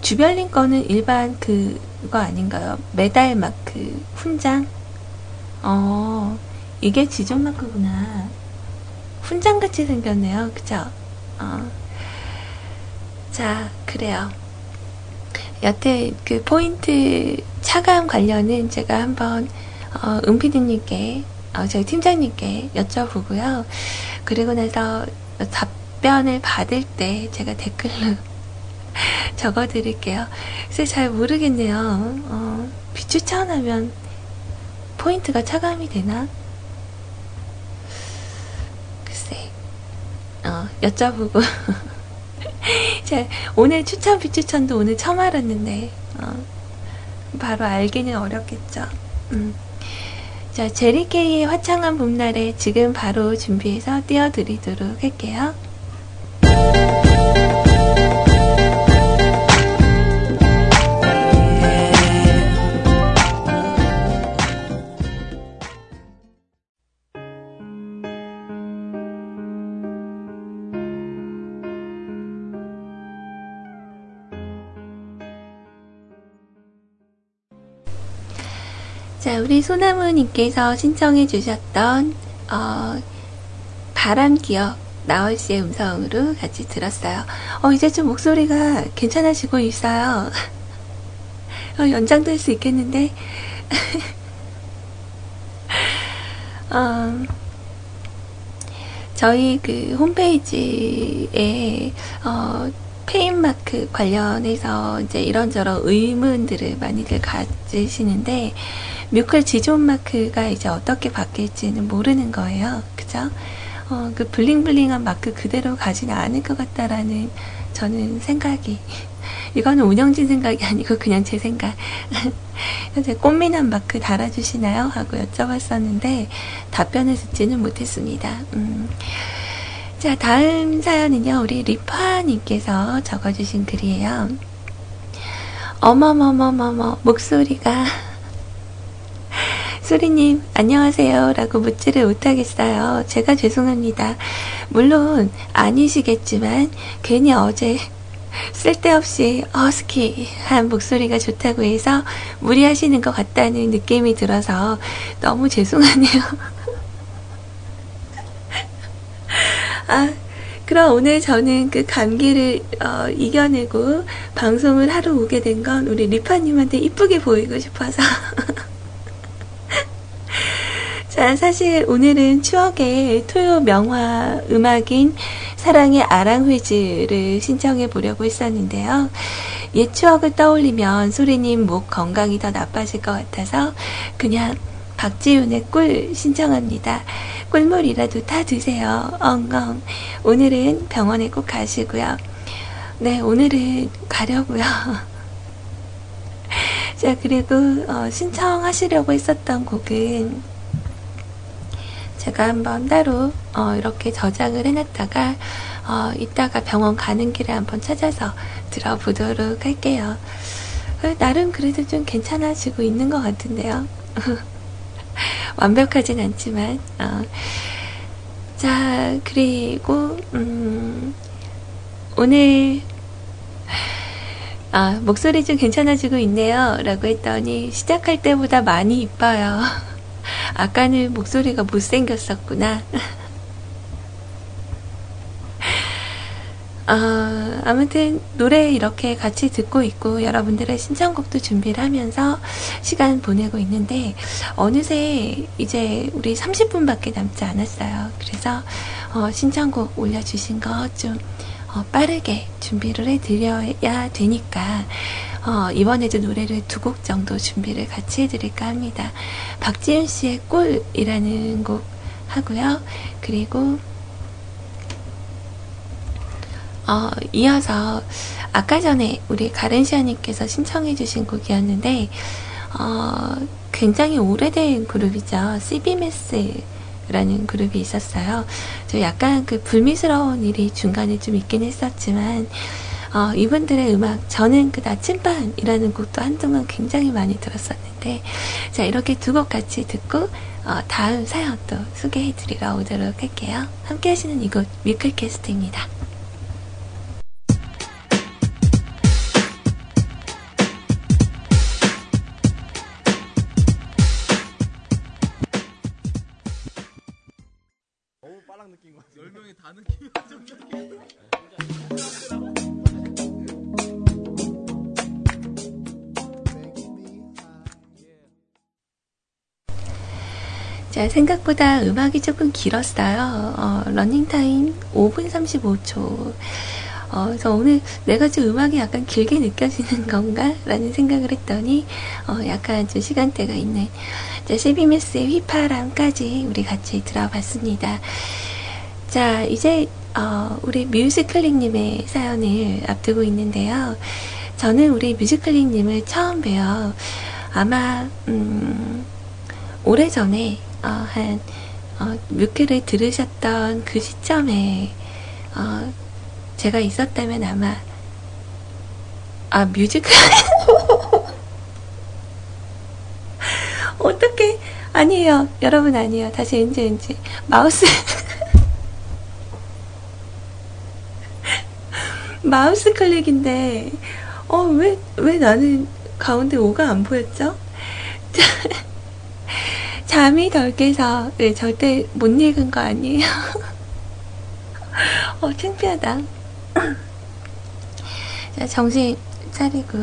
주별님 거는 일반 그거 아닌가요? 메달 마크, 훈장? 어, 이게 지존 마크구나. 훈장 같이 생겼네요. 그죠? 어. 자, 그래요. 여태 그 포인트 차감 관련은 제가 한번 어, 은피디님께 어, 저희 팀장님께 여쭤보고요. 그리고 나서 답변을 받을 때 제가 댓글로 적어드릴게요. 글쎄 잘 모르겠네요. 어, 비추천하면 포인트가 차감이 되나? 글쎄, 어, 여쭤보고. 자, 오늘 추천 비추천도 오늘 처음 알았는데, 어, 바로 알기는 어렵겠죠. 음. 자, 제리케이의 화창한 봄날에 지금 바로 준비해서 띄워드리도록 할게요. 우리 소나무님께서 신청해 주셨던 어, 바람 기억 나얼 씨의 음성으로 같이 들었어요. 어, 이제 좀 목소리가 괜찮아지고 있어요. 어, 연장될 수 있겠는데. 어, 저희 그 홈페이지에 어, 페인마크 관련해서 이제 이런저런 의문들을 많이들 가지시는데 뮤클 지존 마크가 이제 어떻게 바뀔지는 모르는 거예요. 그죠? 어, 그 블링블링한 마크 그대로 가지는 않을 것 같다라는 저는 생각이. 이거는 운영진 생각이 아니고 그냥 제 생각. 현재 꽃미남 마크 달아주시나요? 하고 여쭤봤었는데 답변을 듣지는 못했습니다. 음. 자, 다음 사연은요, 우리 리파님께서 적어주신 글이에요. 어머머머머머, 목소리가 수리님, 안녕하세요. 라고 묻지를 못하겠어요. 제가 죄송합니다. 물론, 아니시겠지만, 괜히 어제 쓸데없이 어스키한 목소리가 좋다고 해서 무리하시는 것 같다는 느낌이 들어서 너무 죄송하네요. 아, 그럼 오늘 저는 그 감기를 어, 이겨내고 방송을 하러 오게 된 건 우리 리파님한테 이쁘게 보이고 싶어서. 자, 사실 오늘은 추억의 토요 명화 음악인 사랑의 아랑회즈를 신청해 보려고 했었는데요. 옛 추억을 떠올리면 소리님 목 건강이 더 나빠질 것 같아서 그냥 박지윤의 꿀 신청합니다. 꿀물이라도 타 드세요. 엉엉. 오늘은 병원에 꼭 가시고요. 네, 오늘은 가려고요. 자, 그리고 어, 신청하시려고 했었던 곡은 제가 한번 따로 어, 이렇게 저장을 해놨다가 어, 이따가 병원 가는 길에 한번 찾아서 들어보도록 할게요. 어, 나름 그래도 좀 괜찮아지고 있는 것 같은데요. 완벽하진 않지만, 어. 자, 그리고, 음, 오늘, 아, 목소리 좀 괜찮아지고 있네요. 라고 했더니, 시작할 때보다 많이 이뻐요. 아까는 목소리가 못생겼었구나. 어, 아무튼 노래 이렇게 같이 듣고 있고 여러분들의 신청곡도 준비를 하면서 시간 보내고 있는데 어느새 이제 우리 30분밖에 남지 않았어요. 그래서 어, 신청곡 올려주신 거좀 어, 빠르게 준비를 해드려야 되니까 어, 이번에도 노래를 두 곡 정도 준비를 같이 해드릴까 합니다. 박지윤 씨의 꿀이라는 곡 하고요. 그리고 어, 이어서 아까 전에 우리 가렌시아님께서 신청해주신 곡이었는데 어, 굉장히 오래된 그룹이죠. CB메스라는 그룹이 있었어요. 저 약간 그 불미스러운 일이 중간에 좀 있긴 했었지만 어, 이분들의 음악, 저는 그 나침반이라는 곡도 한동안 굉장히 많이 들었었는데, 자, 이렇게 두 곡 같이 듣고, 어, 다음 사연 또 소개해 드리러 오도록 할게요. 함께 하시는 이곳 뮤클캐스트입니다. 자, 생각보다 음악이 조금 길었어요. 어, 러닝타임 5분 35초. 어, 그래서 오늘 내가 좀 음악이 약간 길게 느껴지는 건가? 라는 생각을 했더니, 어, 약간 좀 시간대가 있네. 자, 세비메스의 휘파람까지 우리 같이 들어봤습니다. 자, 이제, 어, 우리 뮤직클릭님의 사연을 앞두고 있는데요. 저는 우리 뮤직클릭님을 처음 뵈어 아마, 음, 오래전에 어, 한 어, 뮤크를 들으셨던 그 시점에 어, 제가 있었다면 아마 아 뮤지컬? 어떻게 아니에요. 여러분 아니에요. 다시 엔지 엔지. 마우스. 마우스 클릭인데 어왜왜 나는 가운데 5가 안 보였죠? 잠이 덜 깨서 네, 절대 못 읽은 거 아니에요? 어, 창피하다. 자, 정신 차리고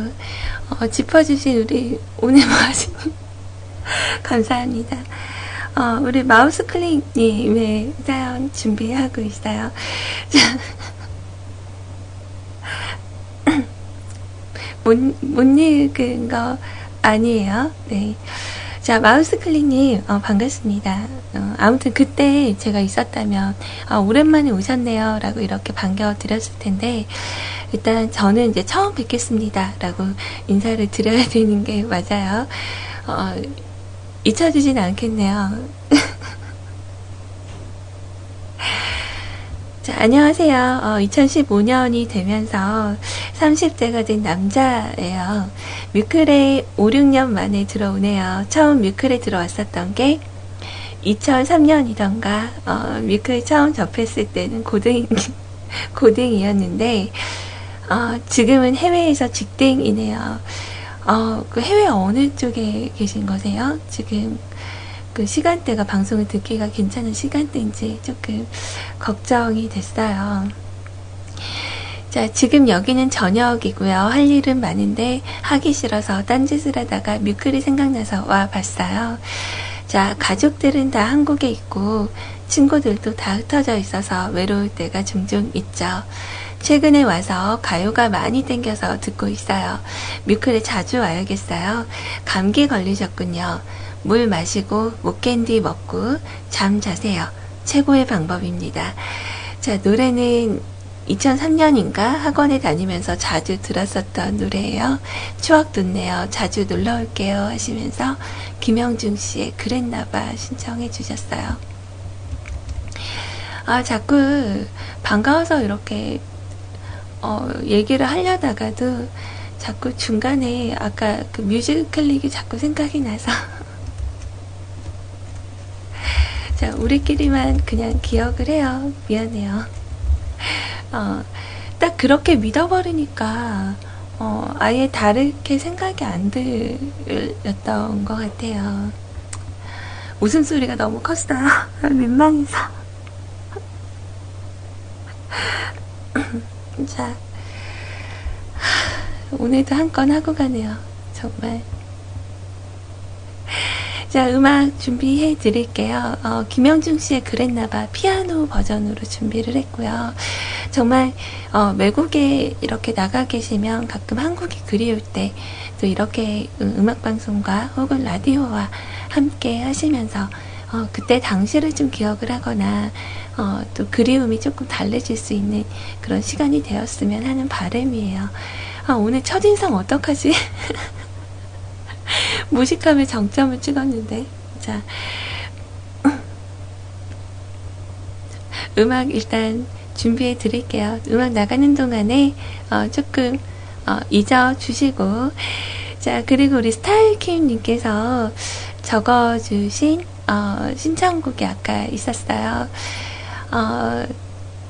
어, 짚어주신 우리 오늘 마신 감사합니다. 어, 우리 마우스 클릭님의 사연 준비하고 있어요. 못, 못 읽은 거 아니에요. 네. 자, 마우스 클릭님, 어, 반갑습니다. 어, 아무튼 그때 제가 있었다면, 어, 오랜만에 오셨네요. 라고 이렇게 반겨드렸을 텐데, 일단 저는 이제 처음 뵙겠습니다. 라고 인사를 드려야 되는 게 맞아요. 어, 잊혀지진 않겠네요. 자, 안녕하세요. 어, 2015년이 되면서 30대가 된 남자예요. 뮤클에 5, 6년 만에 들어오네요. 처음 뮤클에 들어왔었던 게 2003년이던가, 어, 뮤클 처음 접했을 때는 고등, 고등이었는데, 어, 지금은 해외에서 직딩이네요. 어, 그 해외 어느 쪽에 계신 거세요? 지금 그 시간대가 방송을 듣기가 괜찮은 시간대인지 조금 걱정이 됐어요. 자, 지금 여기는 저녁이고요. 할 일은 많은데 하기 싫어서 딴짓을 하다가 뮤클이 생각나서 와 봤어요. 자, 가족들은 다 한국에 있고 친구들도 다 흩어져 있어서 외로울 때가 종종 있죠. 최근에 와서 가요가 많이 땡겨서 듣고 있어요. 뮤클에 자주 와야겠어요. 감기 걸리셨군요. 물 마시고 목캔디 먹고 잠 자세요. 최고의 방법입니다. 자, 노래는 2003년인가 학원에 다니면서 자주 들었었던 노래예요. 추억 돋네요. 자주 놀러 올게요 하시면서 김영중 씨의 그랬나봐 신청해 주셨어요. 아, 자꾸 반가워서 이렇게 어, 얘기를 하려다가도 자꾸 중간에 아까 그 뮤직 클릭이 자꾸 생각이 나서 자, 우리끼리만 그냥 기억을 해요. 미안해요. 어, 딱 그렇게 믿어버리니까 어, 아예 다르게 생각이 안 들렸던 것 같아요. 웃음소리가 너무 컸어요. 민망해서. 자, 오늘도 한 건 하고 가네요. 정말. 자, 음악 준비해 드릴게요. 어, 김영중 씨의 그랬나봐 피아노 버전으로 준비를 했고요. 정말 어, 외국에 이렇게 나가 계시면 가끔 한국이 그리울 때 또 이렇게 음악 방송과 혹은 라디오와 함께 하시면서 어, 그때 당시를 좀 기억을 하거나 어, 또 그리움이 조금 달래질 수 있는 그런 시간이 되었으면 하는 바람이에요. 아, 오늘 첫인상 어떡하지? 무식함에 정점을 찍었는데. 자. 음악 일단 준비해 드릴게요. 음악 나가는 동안에 어, 조금 어, 잊어주시고 자 그리고 우리 스타일킴님께서 적어주신 어, 신청곡이 아까 있었어요. 어,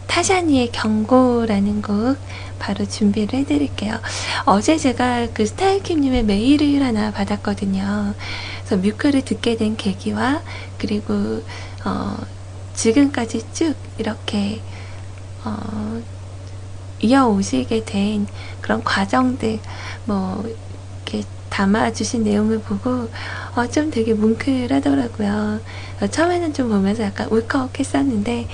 타샤니의 경고라는 곡 바로 준비를 해드릴게요. 어제 제가 그 스타일킴님의 메일을 하나 받았거든요. 그래서 뮤크를 듣게 된 계기와 그리고 어, 지금까지 쭉 이렇게 어, 이어오시게 된 그런 과정들 뭐 이렇게 담아주신 내용을 보고 어, 좀 되게 뭉클하더라고요. 어, 처음에는 좀 보면서 약간 울컥했었는데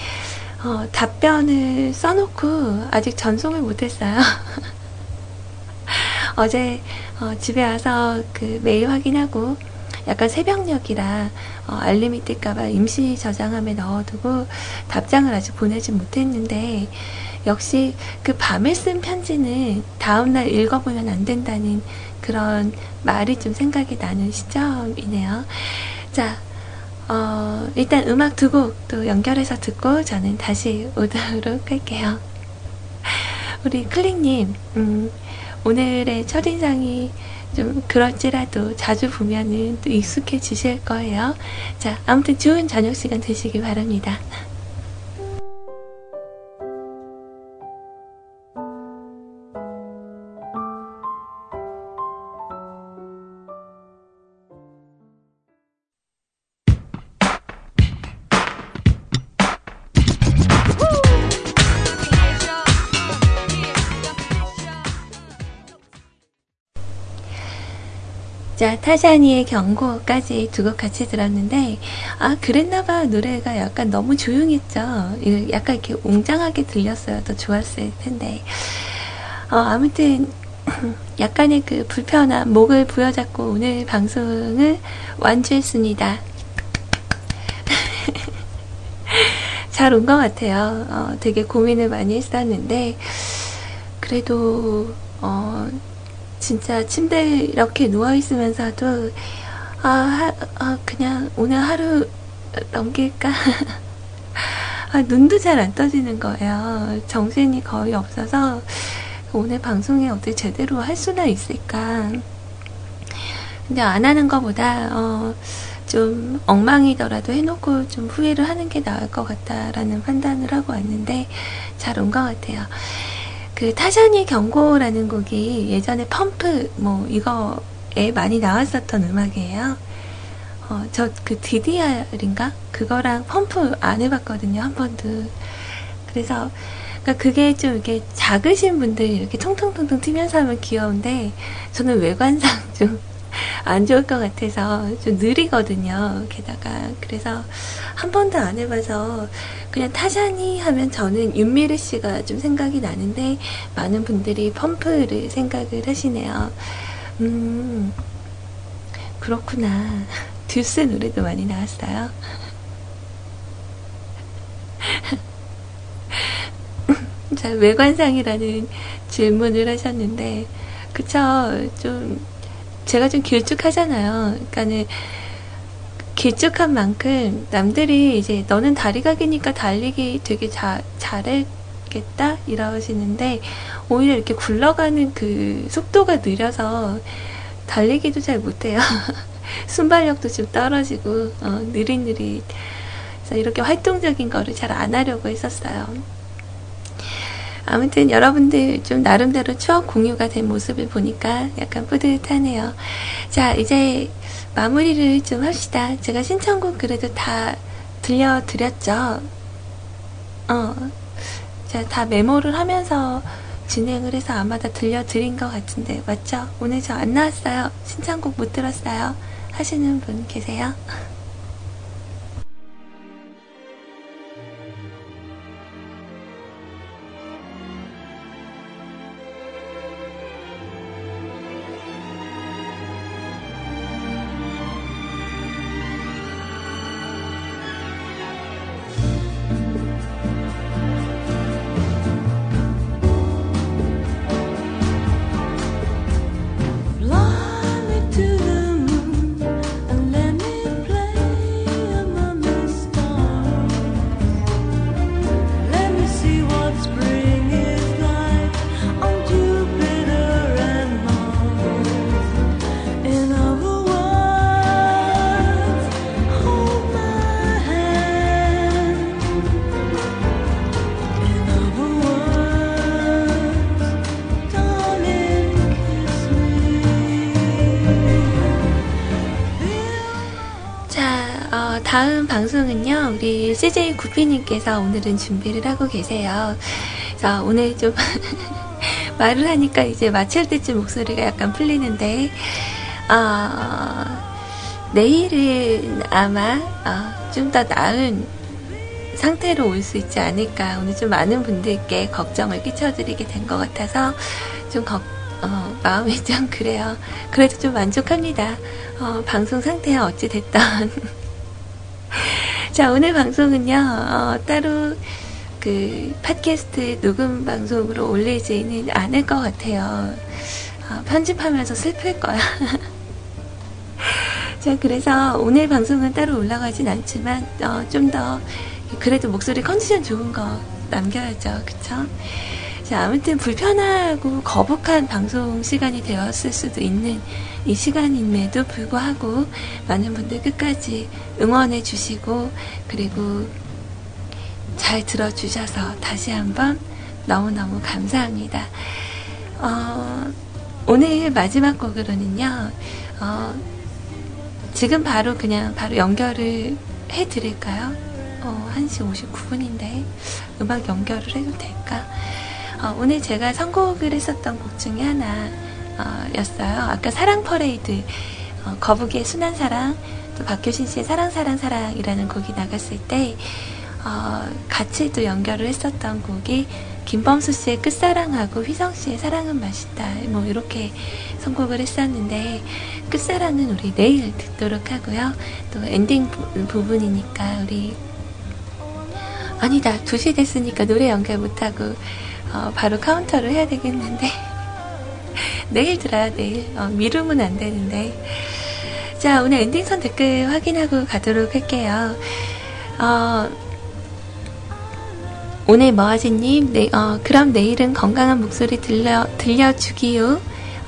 어, 답변을 써놓고 아직 전송을 못했어요. 어제 어, 집에 와서 그 메일 확인하고 약간 새벽녘이라 어, 알림이 뜰까봐 임시 저장함에 넣어두고 답장을 아직 보내지 못했는데 역시 그 밤에 쓴 편지는 다음날 읽어보면 안 된다는 그런 말이 좀 생각이 나는 시점이네요. 자, 어, 일단 음악 두 곡 또 연결해서 듣고 저는 다시 오도록 할게요. 우리 클릭님, 음, 오늘의 첫인상이 좀 그럴지라도 자주 보면은 또 익숙해지실 거예요. 자, 아무튼 좋은 저녁 시간 되시기 바랍니다. 자, 타샤니의 경고까지 두 곡 같이 들었는데, 아, 그랬나봐. 노래가 약간 너무 조용했죠. 약간 이렇게 웅장하게 들렸어요. 더 좋았을 텐데. 어, 아무튼, 약간의 그 불편한 목을 부여잡고 오늘 방송을 완주했습니다. 잘 온 것 같아요. 어, 되게 고민을 많이 했었는데, 그래도, 어, 진짜 침대에 이렇게 누워있으면서도, 아, 하, 아, 그냥 오늘 하루 넘길까? 아, 눈도 잘 안 떠지는 거예요. 정신이 거의 없어서, 오늘 방송에 어떻게 제대로 할 수나 있을까? 근데 안 하는 것보다, 어, 좀 엉망이더라도 해놓고 좀 후회를 하는 게 나을 것 같다라는 판단을 하고 왔는데, 잘 온 것 같아요. 그 타샤니 경고라는 곡이 예전에 펌프 뭐 이거에 많이 나왔었던 음악이에요. 어, 저 그 DDR인가? 그거랑 펌프 안 해봤거든요, 한 번도. 그래서, 그러니까 그게 좀 이렇게 작으신 분들이 이렇게 통통통통 튀면서 하면 귀여운데, 저는 외관상 좀 안 좋을 것 같아서 좀 느리거든요. 게다가. 그래서 한 번도 안 해봐서 그냥 타샤니 하면 저는 윤미래 씨가 좀 생각이 나는데, 많은 분들이 펌프를 생각을 하시네요. 음, 그렇구나. 듀스 노래도 많이 나왔어요. 자, 외관상이라는 질문을 하셨는데, 그쵸. 좀, 제가 좀 길쭉하잖아요. 그러니까는, 길쭉한 만큼 남들이 이제 너는 다리가 기니까 달리기 되게 자, 잘했겠다? 이러시는데, 오히려 이렇게 굴러가는 그 속도가 느려서 달리기도 잘 못해요. 순발력도 좀 떨어지고 어, 느릿느릿 그래서 이렇게 활동적인 거를 잘 안 하려고 했었어요. 아무튼 여러분들 좀 나름대로 추억 공유가 된 모습을 보니까 약간 뿌듯하네요. 자, 이제 마무리를 좀 합시다. 제가 신청곡 그래도 다 들려드렸죠? 어. 자, 다 메모를 하면서 진행을 해서 아마 다 들려드린 것 같은데, 맞죠? 오늘 저 안 나왔어요. 신청곡 못 들었어요. 하시는 분 계세요? 방송은요, 우리 CJ 구피님께서 오늘은 준비를 하고 계세요. 자, 오늘 좀 말을 하니까 이제 마칠 때쯤 목소리가 약간 풀리는데, 어, 내일은 아마 어, 좀 더 나은 상태로 올 수 있지 않을까. 오늘 좀 많은 분들께 걱정을 끼쳐드리게 된 것 같아서 좀 걱, 어, 마음이 좀 그래요. 그래도 좀 만족합니다. 어, 방송 상태야 어찌됐던. 자, 오늘 방송은요, 어, 따로 그 팟캐스트 녹음 방송으로 올리지는 않을 것 같아요. 어, 편집하면서 슬플 거야. 자, 그래서 오늘 방송은 따로 올라가진 않지만, 어, 좀 더, 그래도 목소리 컨디션 좋은 거 남겨야죠. 그쵸? 자, 아무튼 불편하고 거북한 방송 시간이 되었을 수도 있는 이 시간임에도 불구하고 많은 분들 끝까지 응원해 주시고, 그리고 잘 들어주셔서 다시 한번 너무너무 감사합니다. 어, 오늘 마지막 곡으로는요, 어, 지금 바로 그냥 바로 연결을 해 드릴까요? 어, 1시 59분인데 음악 연결을 해도 될까? 어, 오늘 제가 선곡을 했었던 곡 중에 하나 어, 였어요. 아까 사랑 퍼레이드 어, 거북이의 순한 사랑 또 박효신 씨의 사랑 사랑 사랑이라는 곡이 나갔을 때 어, 같이 또 연결을 했었던 곡이 김범수 씨의 끝사랑하고 휘성 씨의 사랑은 맛있다 뭐 이렇게 선곡을 했었는데 끝사랑은 우리 내일 듣도록 하고요. 또 엔딩 부, 부분이니까 우리 아니다 2시 됐으니까 노래 연결 못하고 어, 바로 카운터를 해야 되겠는데. 내일 들어요 내일 어, 미루면 안 되는데. 자 오늘 엔딩선 댓글 확인하고 가도록 할게요. 어, 오늘 머아지님? 네, 어, 그럼 내일은 건강한 목소리 들려, 들려주기요.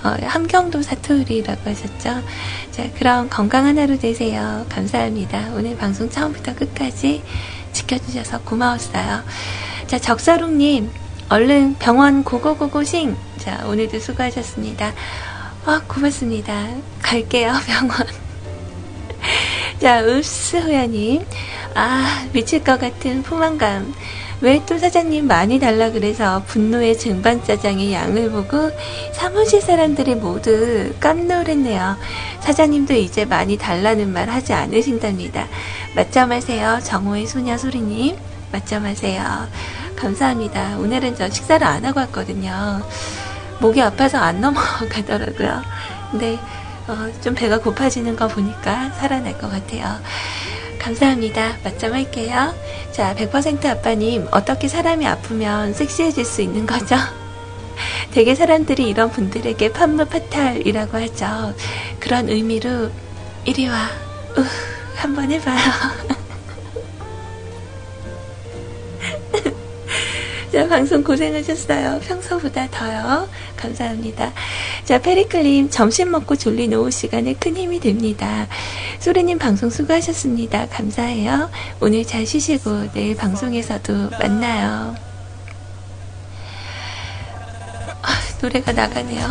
어, 함경도 사투리라고 하셨죠? 자 그럼 건강한 하루 되세요. 감사합니다. 오늘 방송 처음부터 끝까지 지켜주셔서 고마웠어요. 자 적사롱님 얼른 병원 고고고고싱. 자, 오늘도 수고하셨습니다. 아, 고맙습니다. 갈게요, 병원. 자, 읍스 호야님. 아, 미칠 것 같은 포만감. 왜 또 사장님 많이 달라 그래서 분노의 쟁반짜장의 양을 보고 사무실 사람들이 모두 깜놀했네요. 사장님도 이제 많이 달라는 말 하지 않으신답니다. 맞점하세요. 정호의 소녀 소리님. 맞점하세요. 감사합니다. 오늘은 저 식사를 안 하고 왔거든요. 목이 아파서 안 넘어가더라고요. 근데 어, 좀 배가 고파지는 거 보니까 살아날 것 같아요. 감사합니다. 맞점 할게요. 자, 100% 아빠님, 어떻게 사람이 아프면 섹시해질 수 있는 거죠? 되게 사람들이 이런 분들에게 판무 파탈이라고 하죠. 그런 의미로, 이리 와, 우, 한번 해봐요. 자, 방송 고생하셨어요. 평소보다 더요. 감사합니다. 자, 페리클님, 점심 먹고 졸린 오후 시간에 큰 힘이 됩니다. 소리님 방송 수고하셨습니다. 감사해요. 오늘 잘 쉬시고 내일 방송에서도 만나요. 아, 노래가 나가네요.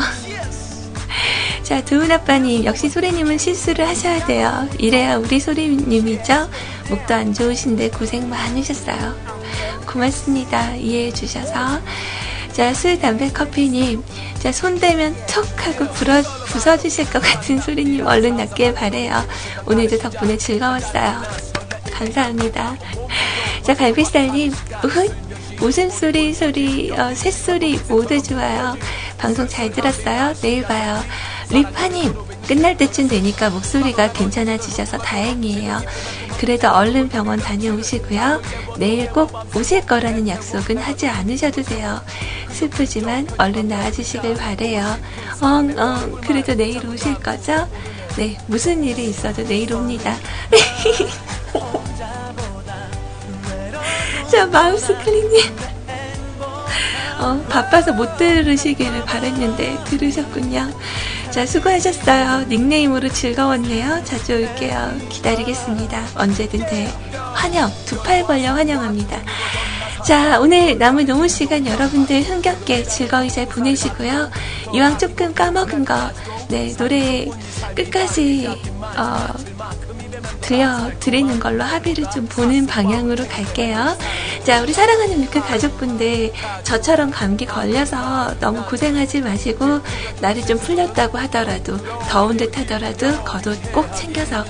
자, 두은 아빠님, 역시 소리님은 실수를 하셔야 돼요. 이래야 우리 소리님이죠? 목도 안 좋으신데 고생 많으셨어요. 고맙습니다. 이해해 주셔서. 자, 술, 담배, 커피님. 자, 손 대면 톡 하고 불어, 부서지실 것 같은 소리님 얼른 낫길 바래요. 오늘도 덕분에 즐거웠어요. 감사합니다. 자, 갈비살님. 우훗. 웃음소리, 소리, 어, 새소리 모두 좋아요. 방송 잘 들었어요? 내일 봐요. 리파님, 끝날 때쯤 되니까 목소리가 괜찮아지셔서 다행이에요. 그래도 얼른 병원 다녀오시고요. 내일 꼭 오실 거라는 약속은 하지 않으셔도 돼요. 슬프지만 얼른 나아지시길 바래요. 엉, 엉, 그래도 내일 오실 거죠? 네, 무슨 일이 있어도 내일 옵니다. 자, 마우스 클릭님. 어, 바빠서 못 들으시기를 바랬는데 들으셨군요. 자, 수고하셨어요. 닉네임으로 즐거웠네요. 자주 올게요. 기다리겠습니다. 언제든 돼. 환영, 두 팔 벌려 환영합니다. 자, 오늘 남은 노무 시간 여러분들 흥겹게 즐거이 잘 보내시고요. 이왕 조금 까먹은 거, 네, 노래 끝까지, 어, 들려드리는 걸로 합의를 좀 보는 방향으로 갈게요. 자, 우리 사랑하는 뮤크 가족분들, 저처럼 감기 걸려서 너무 고생하지 마시고, 날이 좀 풀렸다고 하더라도, 더운 듯 하더라도, 겉옷 꼭 챙겨서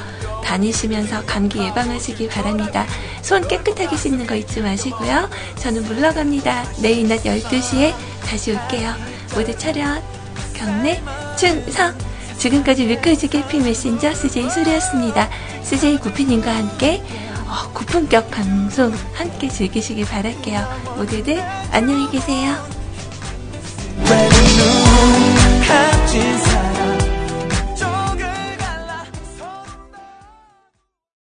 다니시면서 감기 예방하시기 바랍니다. 손 깨끗하게 씻는 거 잊지 마시고요. 저는 물러갑니다. 내일 낮 12시에 다시 올게요. 모두 차렷, 경례, 충성! 지금까지 위클즈 해피 메신저 CJ 소리였습니다. CJ 구피님과 함께 어, 고품격 방송 함께 즐기시길 바랄게요. 모두들 안녕히 계세요.